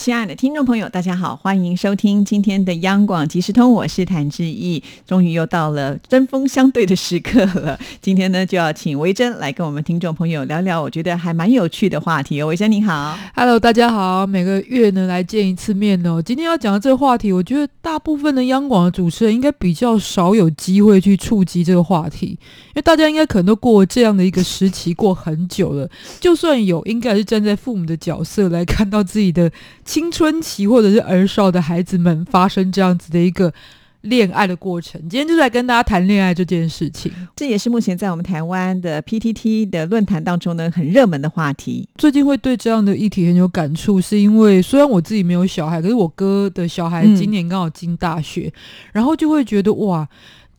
亲爱的听众朋友，大家好，欢迎收听今天的央广即时通，我是谭志毅。终于又到了针锋相对的时刻了，今天呢就要请维珍来跟我们听众朋友聊聊，我觉得还蛮有趣的话题哦。维珍你好，Hello，大家好，每个月呢来见一次面哦。今天要讲的这个话题，我觉得大部分的央广的主持人应该比较少有机会去触及这个话题，因为大家应该可能都过这样的一个时期过很久了，就算有，应该是站在父母的角色来看到自己的。青春期或者是儿少的孩子们发生这样子的一个恋爱的过程，今天就在跟大家谈恋爱这件事情。这也是目前在我们台湾的 PTT 的论坛当中呢很热门的话题。最近会对这样的议题很有感触，是因为虽然我自己没有小孩，可是我哥的小孩今年刚好进大学，然后就会觉得哇。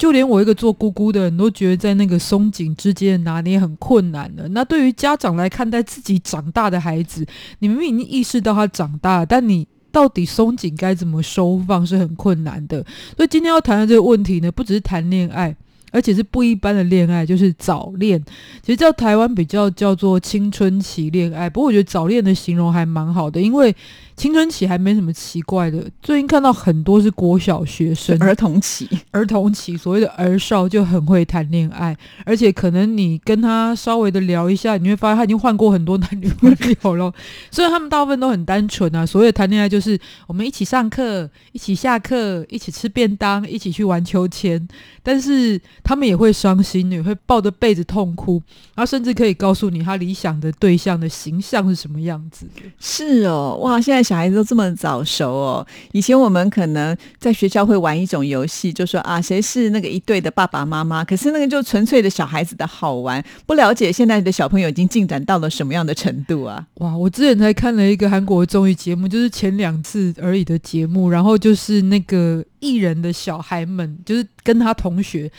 就连我一个做姑姑的人都觉得在那个松紧之间拿捏很困难了。那对于家长来看待自己长大的孩子，你明明已经意识到他长大，但你到底松紧该怎么收放是很困难的。所以今天要谈的这个问题呢，不只是谈恋爱，而且是不一般的恋爱，就是早恋。其实在台湾比较叫做青春期恋爱，不过我觉得早恋的形容还蛮好的，因为。青春期还没什么奇怪的，最近看到很多是国小学生，儿童期，儿童期所谓的儿少就很会谈恋爱，而且可能你跟他稍微的聊一下，你会发现他已经换过很多男女朋友了。虽然他们大部分都很单纯啊，所谓的谈恋爱就是我们一起上课，一起下课，一起吃便当，一起去玩秋千，但是他们也会伤心，也会抱着被子痛哭，然后甚至可以告诉你他理想的对象的形象是什么样子。是哦，哇，现在。小孩子都这么早熟哦！以前我们可能在学校会玩一种游戏，就说啊，谁是那个一对的爸爸妈妈？可是那个就纯粹的小孩子的好玩，不了解现在的小朋友已经进展到了什么样的程度啊！哇，我之前才看了一个韩国综艺节目，就是前两次而已的节目，然后就是那个艺人的小孩们，就是跟他同学。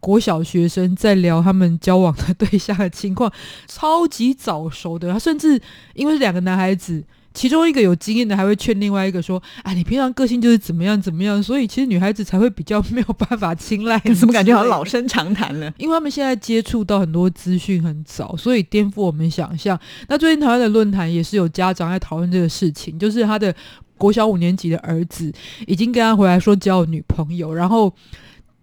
国小学生在聊他们交往的对象的情况，超级早熟的。他甚至因为是两个男孩子，其中一个有经验的，还会劝另外一个说：“啊，你平常个性就是怎么样怎么样，所以其实女孩子才会比较没有办法青睐。”怎么感觉好像老生常谈了？因为他们现在接触到很多资讯很早，所以颠覆我们想象。那最近台湾的论坛也是有家长在讨论这个事情，就是他的国小五年级的儿子已经跟他回来说交女朋友，然后。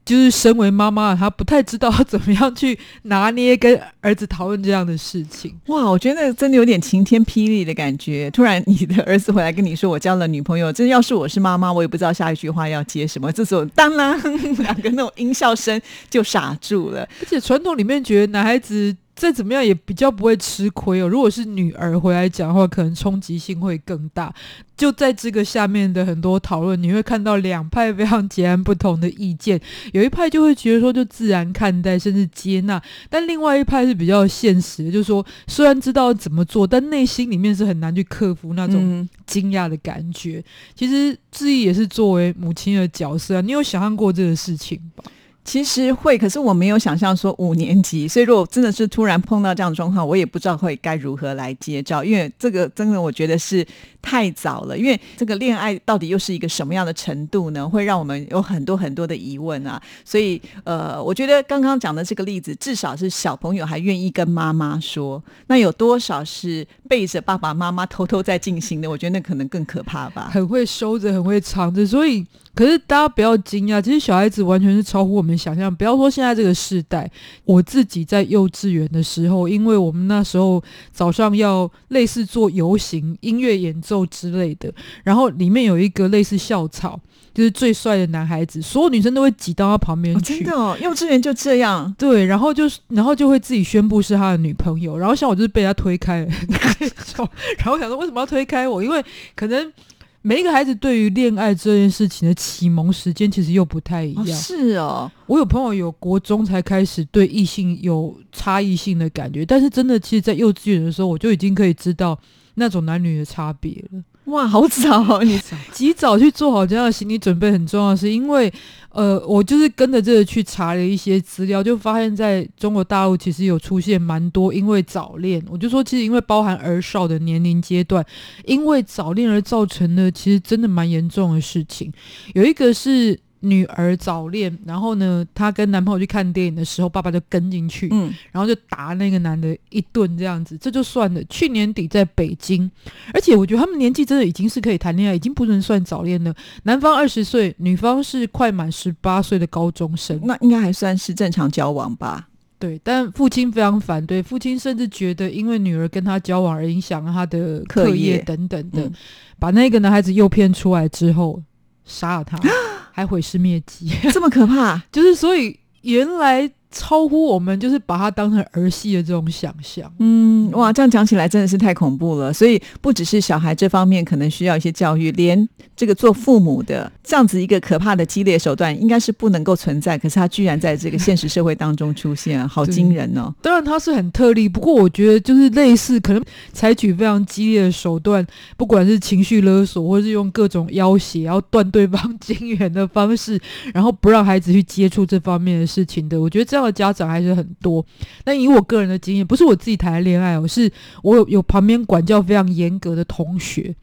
就是身为妈妈，她不太知道怎么样去拿捏跟儿子讨论这样的事情。哇，我觉得真的有点晴天霹雳的感觉。突然，你的儿子回来跟你说我交了女朋友，真要是我是妈妈，我也不知道下一句话要接什么。这时候，当啷 两个那种音效声就傻住了。而且传统里面觉得男孩子。再怎么样也比较不会吃亏哦。如果是女儿回来讲的话，可能冲击性会更大。就在这个下面的很多讨论，你会看到两派非常截然不同的意见。有一派就会觉得说，就自然看待，甚至接纳；但另外一派是比较现实的，就是说，虽然知道怎么做，但内心里面是很难去克服那种惊讶的感觉。其实志毅也是作为母亲的角色啊，你有想象过这个事情吧？其实会，可是我没有想象说五年级，所以如果真的是突然碰到这样的状况，我也不知道会该如何来接招，因为这个真的我觉得是太早了，因为这个恋爱到底又是一个什么样的程度呢？会让我们有很多很多的疑问啊。所以呃，我觉得刚刚讲的这个例子，至少是小朋友还愿意跟妈妈说，那有多少是背着爸爸妈妈偷偷在进行的？我觉得那可能更可怕吧。很会收着，很会藏着，所以。可是大家不要惊讶，其实小孩子完全是超乎我们想象。不要说现在这个时代，我自己在幼稚园的时候，因为我们那时候早上要类似做游行、音乐演奏之类的，然后里面有一个类似校草，就是最帅的男孩子，所有女生都会挤到他旁边去。真的，哦，幼稚园就这样。对，然后就是，然后就会自己宣布是他的女朋友。然后像我就是被他推开了，然后想说为什么要推开我？因为可能。每一个孩子对于恋爱这件事情的启蒙时间其实又不太一样。是哦，我有朋友有国中才开始对异性有差异性的感觉，但是真的，其实，在幼稚园的时候，我就已经可以知道那种男女的差别了。哇，好早哦！你 及早去做好这样的心理准备很重要，是因为呃，我就是跟着这个去查了一些资料，就发现在中国大陆其实有出现蛮多因为早恋，我就说其实因为包含儿少的年龄阶段，因为早恋而造成的，其实真的蛮严重的事情。有一个是。女儿早恋，然后呢，她跟男朋友去看电影的时候，爸爸就跟进去，嗯，然后就打那个男的一顿，这样子，这就算了。去年底在北京，而且我觉得他们年纪真的已经是可以谈恋爱，已经不能算早恋了。男方二十岁，女方是快满十八岁的高中生，那应该还算是正常交往吧？对，但父亲非常反对，父亲甚至觉得因为女儿跟他交往而影响了他的课业等等的，把那个男孩子诱骗出来之后，杀了他。还毁尸灭迹，这么可怕？就是所以原来。超乎我们就是把它当成儿戏的这种想象。嗯，哇，这样讲起来真的是太恐怖了。所以不只是小孩这方面可能需要一些教育，连这个做父母的这样子一个可怕的激烈手段，应该是不能够存在。可是他居然在这个现实社会当中出现，好惊人哦！当然他是很特例，不过我觉得就是类似可能采取非常激烈的手段，不管是情绪勒索，或是用各种要挟，然后断对方 金源的方式，然后不让孩子去接触这方面的事情的，我觉得这样。的家长还是很多，但以我个人的经验，不是我自己谈恋爱，哦是我有有旁边管教非常严格的同学，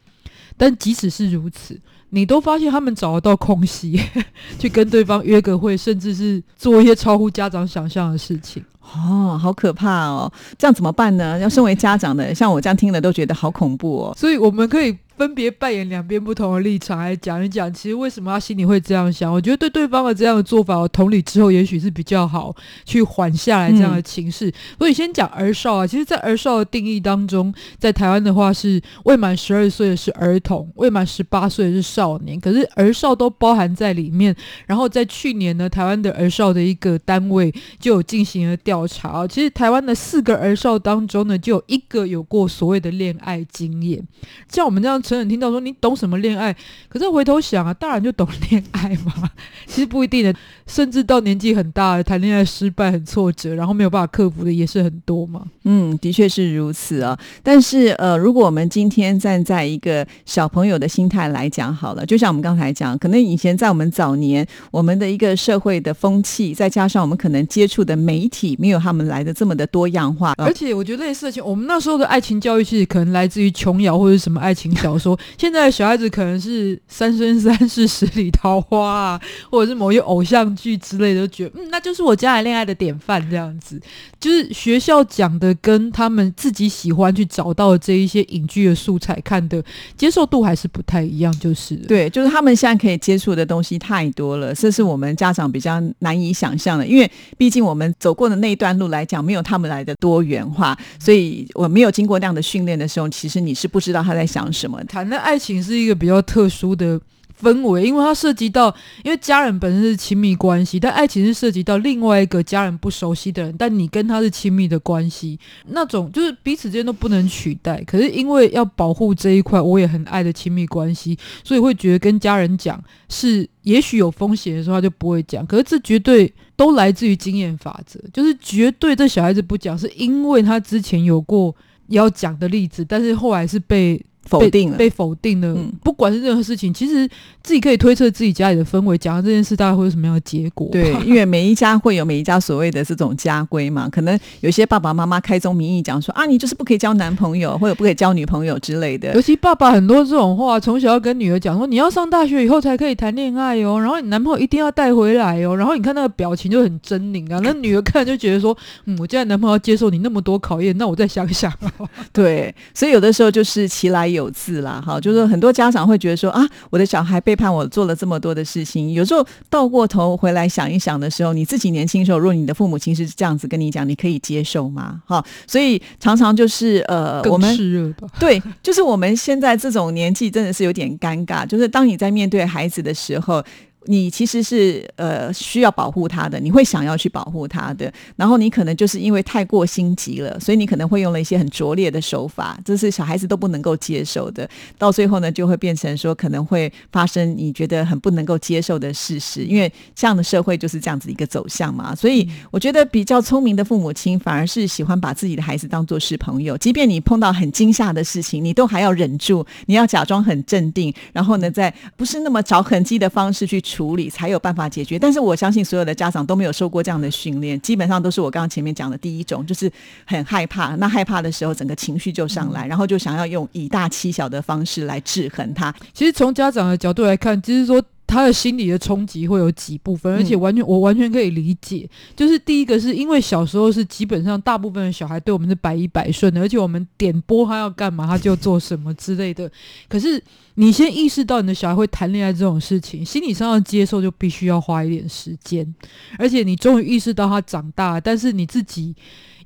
但即使是如此，你都发现他们找得到空隙 去跟对方约个会，甚至是做一些超乎家长想象的事情。哦，好可怕哦！这样怎么办呢？要身为家长的，像我这样听了都觉得好恐怖哦。所以我们可以。分别扮演两边不同的立场来讲一讲，其实为什么他心里会这样想？我觉得对对方的这样的做法，我同理之后，也许是比较好去缓下来这样的情势。所以先讲儿少啊，其实，在儿少的定义当中，在台湾的话是未满十二岁的是儿童，未满十八岁的是少年。可是儿少都包含在里面。然后在去年呢，台湾的儿少的一个单位就有进行了调查。其实台湾的四个儿少当中呢，就有一个有过所谓的恋爱经验。像我们这样。成人听到说你懂什么恋爱？可是回头想啊，大人就懂恋爱吗？其实不一定的，甚至到年纪很大，谈恋爱失败很挫折，然后没有办法克服的也是很多嘛。嗯，的确是如此啊。但是呃，如果我们今天站在一个小朋友的心态来讲好了，就像我们刚才讲，可能以前在我们早年，我们的一个社会的风气，再加上我们可能接触的媒体，没有他们来的这么的多样化。而且我觉得类似的，我们那时候的爱情教育，其实可能来自于琼瑶或者什么爱情小。说现在的小孩子可能是三生三世十里桃花啊，或者是某些偶像剧之类的，觉得嗯，那就是我将来恋爱的典范这样子。就是学校讲的跟他们自己喜欢去找到这一些影剧的素材看的接受度还是不太一样，就是对，就是他们现在可以接触的东西太多了，这是我们家长比较难以想象的。因为毕竟我们走过的那一段路来讲，没有他们来的多元化，所以我没有经过那样的训练的时候，其实你是不知道他在想什么。谈的爱情是一个比较特殊的氛围，因为它涉及到，因为家人本身是亲密关系，但爱情是涉及到另外一个家人不熟悉的人，但你跟他是亲密的关系，那种就是彼此之间都不能取代。可是因为要保护这一块，我也很爱的亲密关系，所以会觉得跟家人讲是也许有风险的时候，他就不会讲。可是这绝对都来自于经验法则，就是绝对这小孩子不讲，是因为他之前有过要讲的例子，但是后来是被。否定了，被否定了。嗯不管是任何事情，其实自己可以推测自己家里的氛围，讲了这件事大概会有什么样的结果。对，因为每一家会有每一家所谓的这种家规嘛，可能有些爸爸妈妈开宗明义讲说啊，你就是不可以交男朋友，或者不可以交女朋友之类的。尤其爸爸很多这种话，从小要跟女儿讲说，你要上大学以后才可以谈恋爱哦，然后你男朋友一定要带回来哦，然后你看那个表情就很狰狞啊，那女儿看就觉得说，嗯，我现在男朋友要接受你那么多考验，那我再想想。对，所以有的时候就是其来有自啦，哈。就是很多家长会觉得说啊，我的小孩背叛我，做了这么多的事情。有时候倒过头回来想一想的时候，你自己年轻时候，如果你的父母亲是这样子跟你讲，你可以接受吗？哈，所以常常就是呃，我们对，就是我们现在这种年纪真的是有点尴尬。就是当你在面对孩子的时候。你其实是呃需要保护他的，你会想要去保护他的，然后你可能就是因为太过心急了，所以你可能会用了一些很拙劣的手法，这是小孩子都不能够接受的。到最后呢，就会变成说可能会发生你觉得很不能够接受的事实，因为这样的社会就是这样子一个走向嘛。所以我觉得比较聪明的父母亲反而是喜欢把自己的孩子当做是朋友，即便你碰到很惊吓的事情，你都还要忍住，你要假装很镇定，然后呢，在不是那么找痕迹的方式去处理，才有办法解决。但是我相信所有的家长都没有受过这样的训练，基本上都是我刚刚前面讲的第一种，就是很害怕。那害怕的时候，整个情绪就上来，然后就想要用以大欺小的方式来制衡他。其实从家长的角度来看，就是说。他的心理的冲击会有几部分，而且完全我完全可以理解。就是第一个是因为小时候是基本上大部分的小孩对我们是百依百顺的，而且我们点播他要干嘛他就做什么之类的。可是你先意识到你的小孩会谈恋爱这种事情，心理上要接受就必须要花一点时间。而且你终于意识到他长大，但是你自己。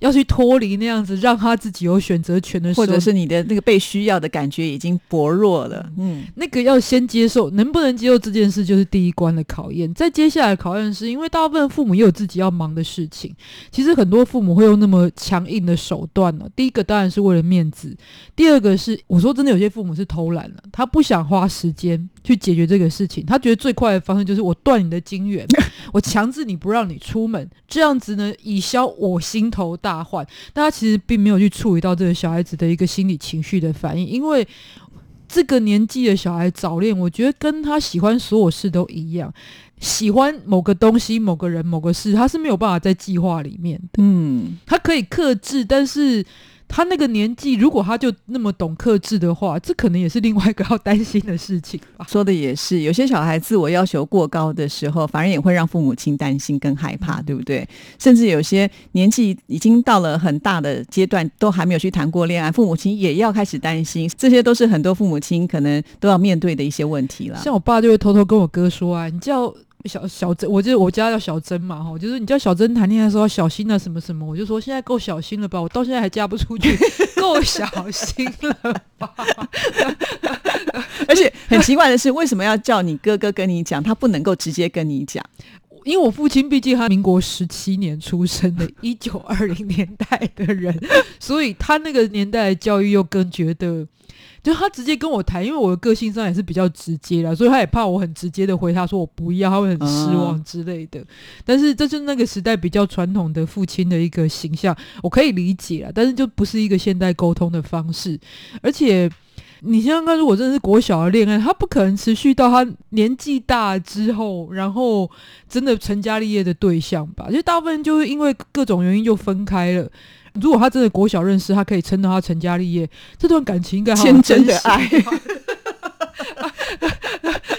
要去脱离那样子，让他自己有选择权的时候，或者是你的那个被需要的感觉已经薄弱了。嗯，那个要先接受，能不能接受这件事，就是第一关的考验。再接下来考验是因为大部分父母也有自己要忙的事情。其实很多父母会用那么强硬的手段呢。第一个当然是为了面子，第二个是我说真的，有些父母是偷懒了，他不想花时间去解决这个事情，他觉得最快的方式就是我断你的金源，我强制你不让你出门，这样子呢以消我心头大。患，但他其实并没有去处理到这个小孩子的一个心理情绪的反应，因为这个年纪的小孩早恋，我觉得跟他喜欢所有事都一样，喜欢某个东西、某个人、某个事，他是没有办法在计划里面的。嗯，他可以克制，但是。他那个年纪，如果他就那么懂克制的话，这可能也是另外一个要担心的事情吧。说的也是，有些小孩自我要求过高的时候，反而也会让父母亲担心跟害怕，对不对？甚至有些年纪已经到了很大的阶段，都还没有去谈过恋爱，父母亲也要开始担心，这些都是很多父母亲可能都要面对的一些问题了。像我爸就会偷偷跟我哥说啊，你叫。小小珍，我就我家叫小珍嘛，哈，就是你叫小珍谈恋爱的时候小心了，什么什么，我就说现在够小心了吧，我到现在还嫁不出去，够小心了吧？而且很奇怪的是，为什么要叫你哥哥跟你讲，他不能够直接跟你讲？因为我父亲毕竟他民国十七年出生的，一九二零年代的人，所以他那个年代的教育又更觉得。就他直接跟我谈，因为我的个性上也是比较直接啦，所以他也怕我很直接的回他说我不要，他会很失望之类的。但是这就是那个时代比较传统的父亲的一个形象，我可以理解啊，但是就不是一个现代沟通的方式。而且你想想看，如果真的是国小的恋爱，他不可能持续到他年纪大之后，然后真的成家立业的对象吧？就大部分就是因为各种原因就分开了。如果他真的国小认识，他可以撑到他成家立业，这段感情应该天真的爱。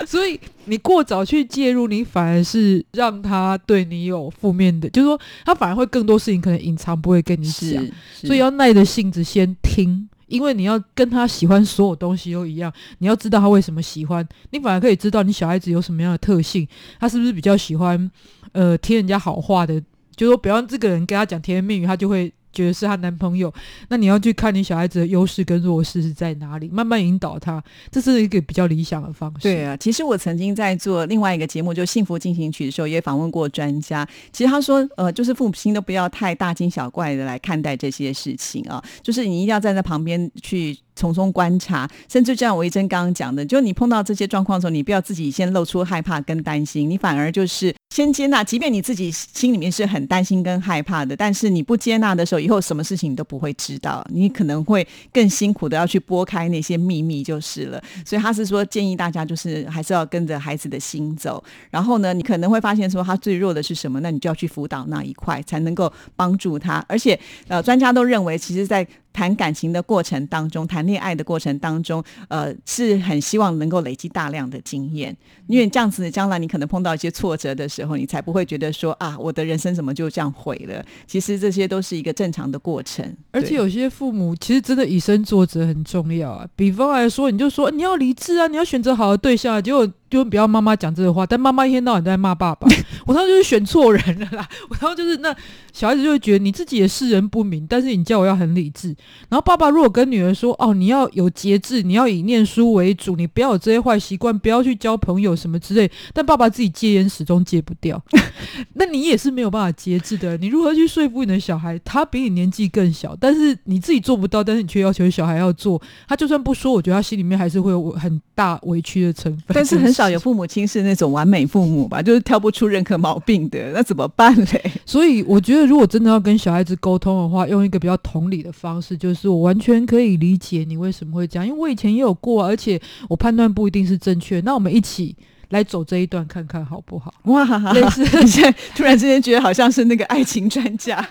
所以你过早去介入，你反而是让他对你有负面的，就是说他反而会更多事情可能隐藏，不会跟你讲。所以要耐着性子先听，因为你要跟他喜欢所有东西都一样，你要知道他为什么喜欢，你反而可以知道你小孩子有什么样的特性，他是不是比较喜欢呃听人家好话的，就说比方这个人跟他讲甜言蜜语，他就会。觉得是她男朋友，那你要去看你小孩子的优势跟弱势是在哪里，慢慢引导他，这是一个比较理想的方式。对啊，其实我曾经在做另外一个节目，就《幸福进行曲》的时候，也访问过专家。其实他说，呃，就是父母亲都不要太大惊小怪的来看待这些事情啊，就是你一定要站在旁边去。从中观察，甚至就像维珍刚刚讲的，就你碰到这些状况的时候，你不要自己先露出害怕跟担心，你反而就是先接纳，即便你自己心里面是很担心跟害怕的，但是你不接纳的时候，以后什么事情你都不会知道，你可能会更辛苦的要去拨开那些秘密就是了。所以他是说建议大家就是还是要跟着孩子的心走，然后呢，你可能会发现说他最弱的是什么，那你就要去辅导那一块，才能够帮助他。而且呃，专家都认为，其实，在谈感情的过程当中，谈恋爱的过程当中，呃，是很希望能够累积大量的经验，因为这样子，将来你可能碰到一些挫折的时候，你才不会觉得说啊，我的人生怎么就这样毁了？其实这些都是一个正常的过程。而且有些父母其实真的以身作则很重要啊。比方来说，你就说你要理智啊，你要选择好的对象，结果。就不要妈妈讲这个话，但妈妈一天到晚都在骂爸爸，我当时就是选错人了啦。我当时就是那小孩子就会觉得你自己也世人不明，但是你叫我要很理智。然后爸爸如果跟女儿说哦，你要有节制，你要以念书为主，你不要有这些坏习惯，不要去交朋友什么之类。但爸爸自己戒烟始终戒不掉，那你也是没有办法节制的。你如何去说服你的小孩？他比你年纪更小，但是你自己做不到，但是你却要求小孩要做，他就算不说，我觉得他心里面还是会有很大委屈的成分。但是很少有父母亲是那种完美父母吧，就是挑不出任何毛病的，那怎么办嘞？所以我觉得，如果真的要跟小孩子沟通的话，用一个比较同理的方式，就是我完全可以理解你为什么会这样，因为我以前也有过，而且我判断不一定是正确。那我们一起。来走这一段看看好不好？哇，类似现在突然之间觉得好像是那个爱情专家，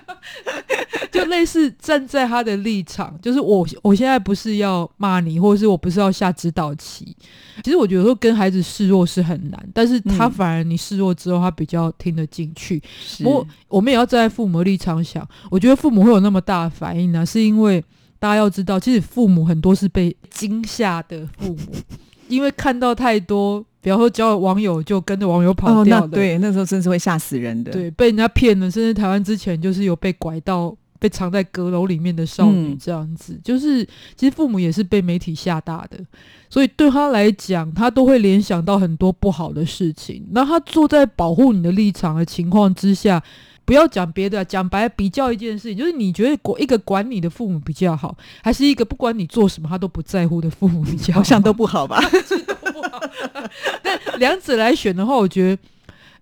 就类似站在他的立场，就是我我现在不是要骂你，或者是我不是要下指导棋。其实我觉得说跟孩子示弱是很难，但是他反而你示弱之后，他比较听得进去。不过我们也要站在父母的立场想，我觉得父母会有那么大的反应呢，是因为大家要知道，其实父母很多是被惊吓的父母，因为看到太多。比方说交了网友就跟着网友跑掉的，对，那时候真是会吓死人的。对，被人家骗了，甚至台湾之前就是有被拐到被藏在阁楼里面的少女这样子，就是其实父母也是被媒体吓大的，所以对他来讲，他都会联想到很多不好的事情。那他坐在保护你的立场的情况之下。不要讲别的，讲白比较一件事情，就是你觉得管一个管你的父母比较好，还是一个不管你做什么他都不在乎的父母比较好？好像都不好吧？但两者来选的话，我觉得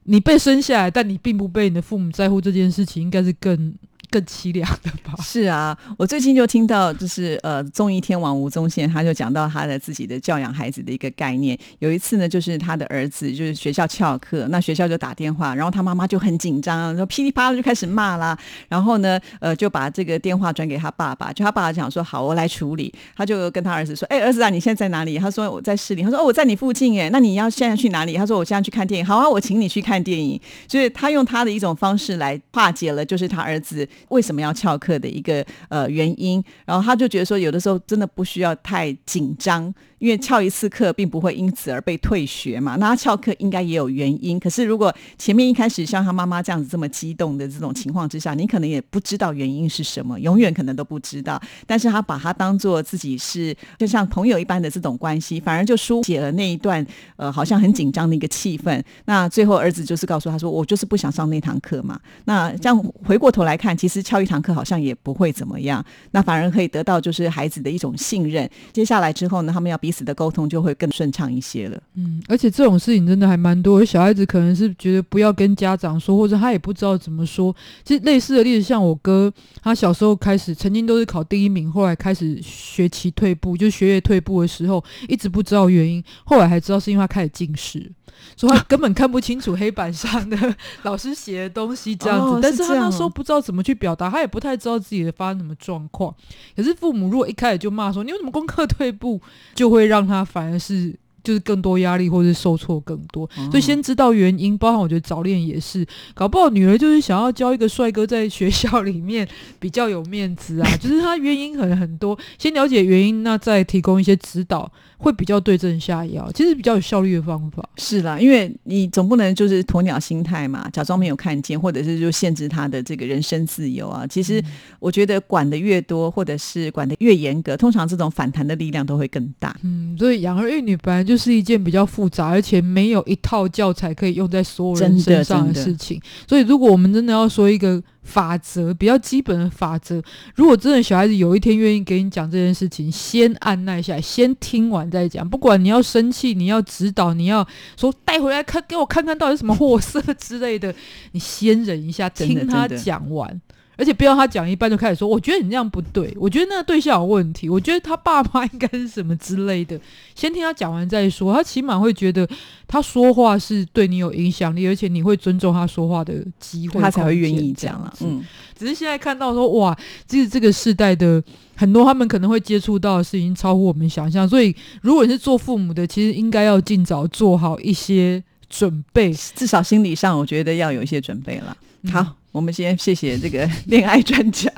你被生下来，但你并不被你的父母在乎这件事情，应该是更。更凄凉的吧？是啊，我最近就听到，就是呃，综艺天王吴宗宪他就讲到他的自己的教养孩子的一个概念。有一次呢，就是他的儿子就是学校翘课，那学校就打电话，然后他妈妈就很紧张，说噼里啪啦就开始骂啦。然后呢，呃，就把这个电话转给他爸爸，就他爸爸讲说好，我来处理。他就跟他儿子说，哎，儿子啊，你现在在哪里？他说我在市里。他说哦，我在你附近哎，那你要现在去哪里？他说我现在去看电影。好啊，我请你去看电影。就是他用他的一种方式来化解了，就是他儿子。为什么要翘课的一个呃原因，然后他就觉得说，有的时候真的不需要太紧张。因为翘一次课并不会因此而被退学嘛，那他翘课应该也有原因。可是如果前面一开始像他妈妈这样子这么激动的这种情况之下，你可能也不知道原因是什么，永远可能都不知道。但是他把他当做自己是就像朋友一般的这种关系，反而就疏解了那一段呃好像很紧张的一个气氛。那最后儿子就是告诉他说：“我就是不想上那堂课嘛。”那这样回过头来看，其实翘一堂课好像也不会怎么样，那反而可以得到就是孩子的一种信任。接下来之后呢，他们要彼此的沟通就会更顺畅一些了。嗯，而且这种事情真的还蛮多。小孩子可能是觉得不要跟家长说，或者他也不知道怎么说。其实类似的例子，像我哥，他小时候开始曾经都是考第一名，后来开始学期退步，就学业退步的时候，一直不知道原因，后来还知道是因为他开始近视，所以他根本看不清楚黑板上的老师写的东西这样子。但是他那时候不知道怎么去表达，他也不太知道自己的发生什么状况。可是父母如果一开始就骂说你为什么功课退步，就会让他。反而是就是更多压力，或者受挫更多，所以先知道原因。包含我觉得早恋也是，搞不好女儿就是想要交一个帅哥，在学校里面比较有面子啊。就是他原因可能很多，先了解原因，那再提供一些指导。会比较对症下药，其实比较有效率的方法。是啦，因为你总不能就是鸵鸟心态嘛，假装没有看见，或者是就限制他的这个人身自由啊。其实我觉得管的越多，或者是管的越严格，通常这种反弹的力量都会更大。嗯，所以养儿育女本来就是一件比较复杂，而且没有一套教材可以用在所有人身上的事情。所以如果我们真的要说一个。法则比较基本的法则，如果真的小孩子有一天愿意给你讲这件事情，先按耐下来，先听完再讲。不管你要生气，你要指导，你要说带回来看，给我看看到底什么货色之类的，你先忍一下，听他讲完。而且不要他讲一半就开始说，我觉得你这样不对，我觉得那个对象有问题，我觉得他爸妈应该是什么之类的。先听他讲完再说，他起码会觉得他说话是对你有影响力，而且你会尊重他说话的机会，他才会愿意讲啊。嗯，只是现在看到说，哇，其实这个世代的很多他们可能会接触到的事情超乎我们想象，所以如果你是做父母的，其实应该要尽早做好一些准备，至少心理上我觉得要有一些准备了。好。我们先谢谢这个恋爱专家。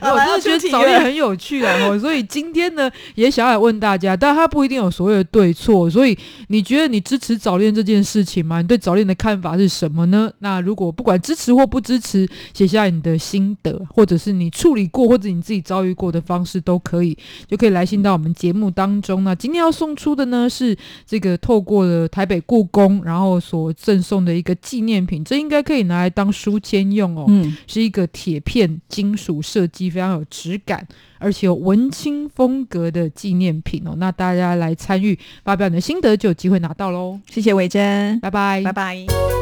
好 我真的觉得早恋很有趣啊，哦所以今天呢，也想要问大家，但他不一定有所谓的对错，所以你觉得你支持早恋这件事情吗？你对早恋的看法是什么呢？那如果不管支持或不支持，写下你的心得，或者是你处理过或者你自己遭遇过的方式都可以，就可以来信到我们节目当中。那今天要送出的呢是这个透过了台北故宫，然后所赠送的一个纪念品，这应该可以拿来当书签用哦。嗯，是一个铁片金属设计，非常有质感，而且有文青风格的纪念品哦。那大家来参与发表你的心得，就有机会拿到喽。谢谢伟珍，拜拜，拜拜。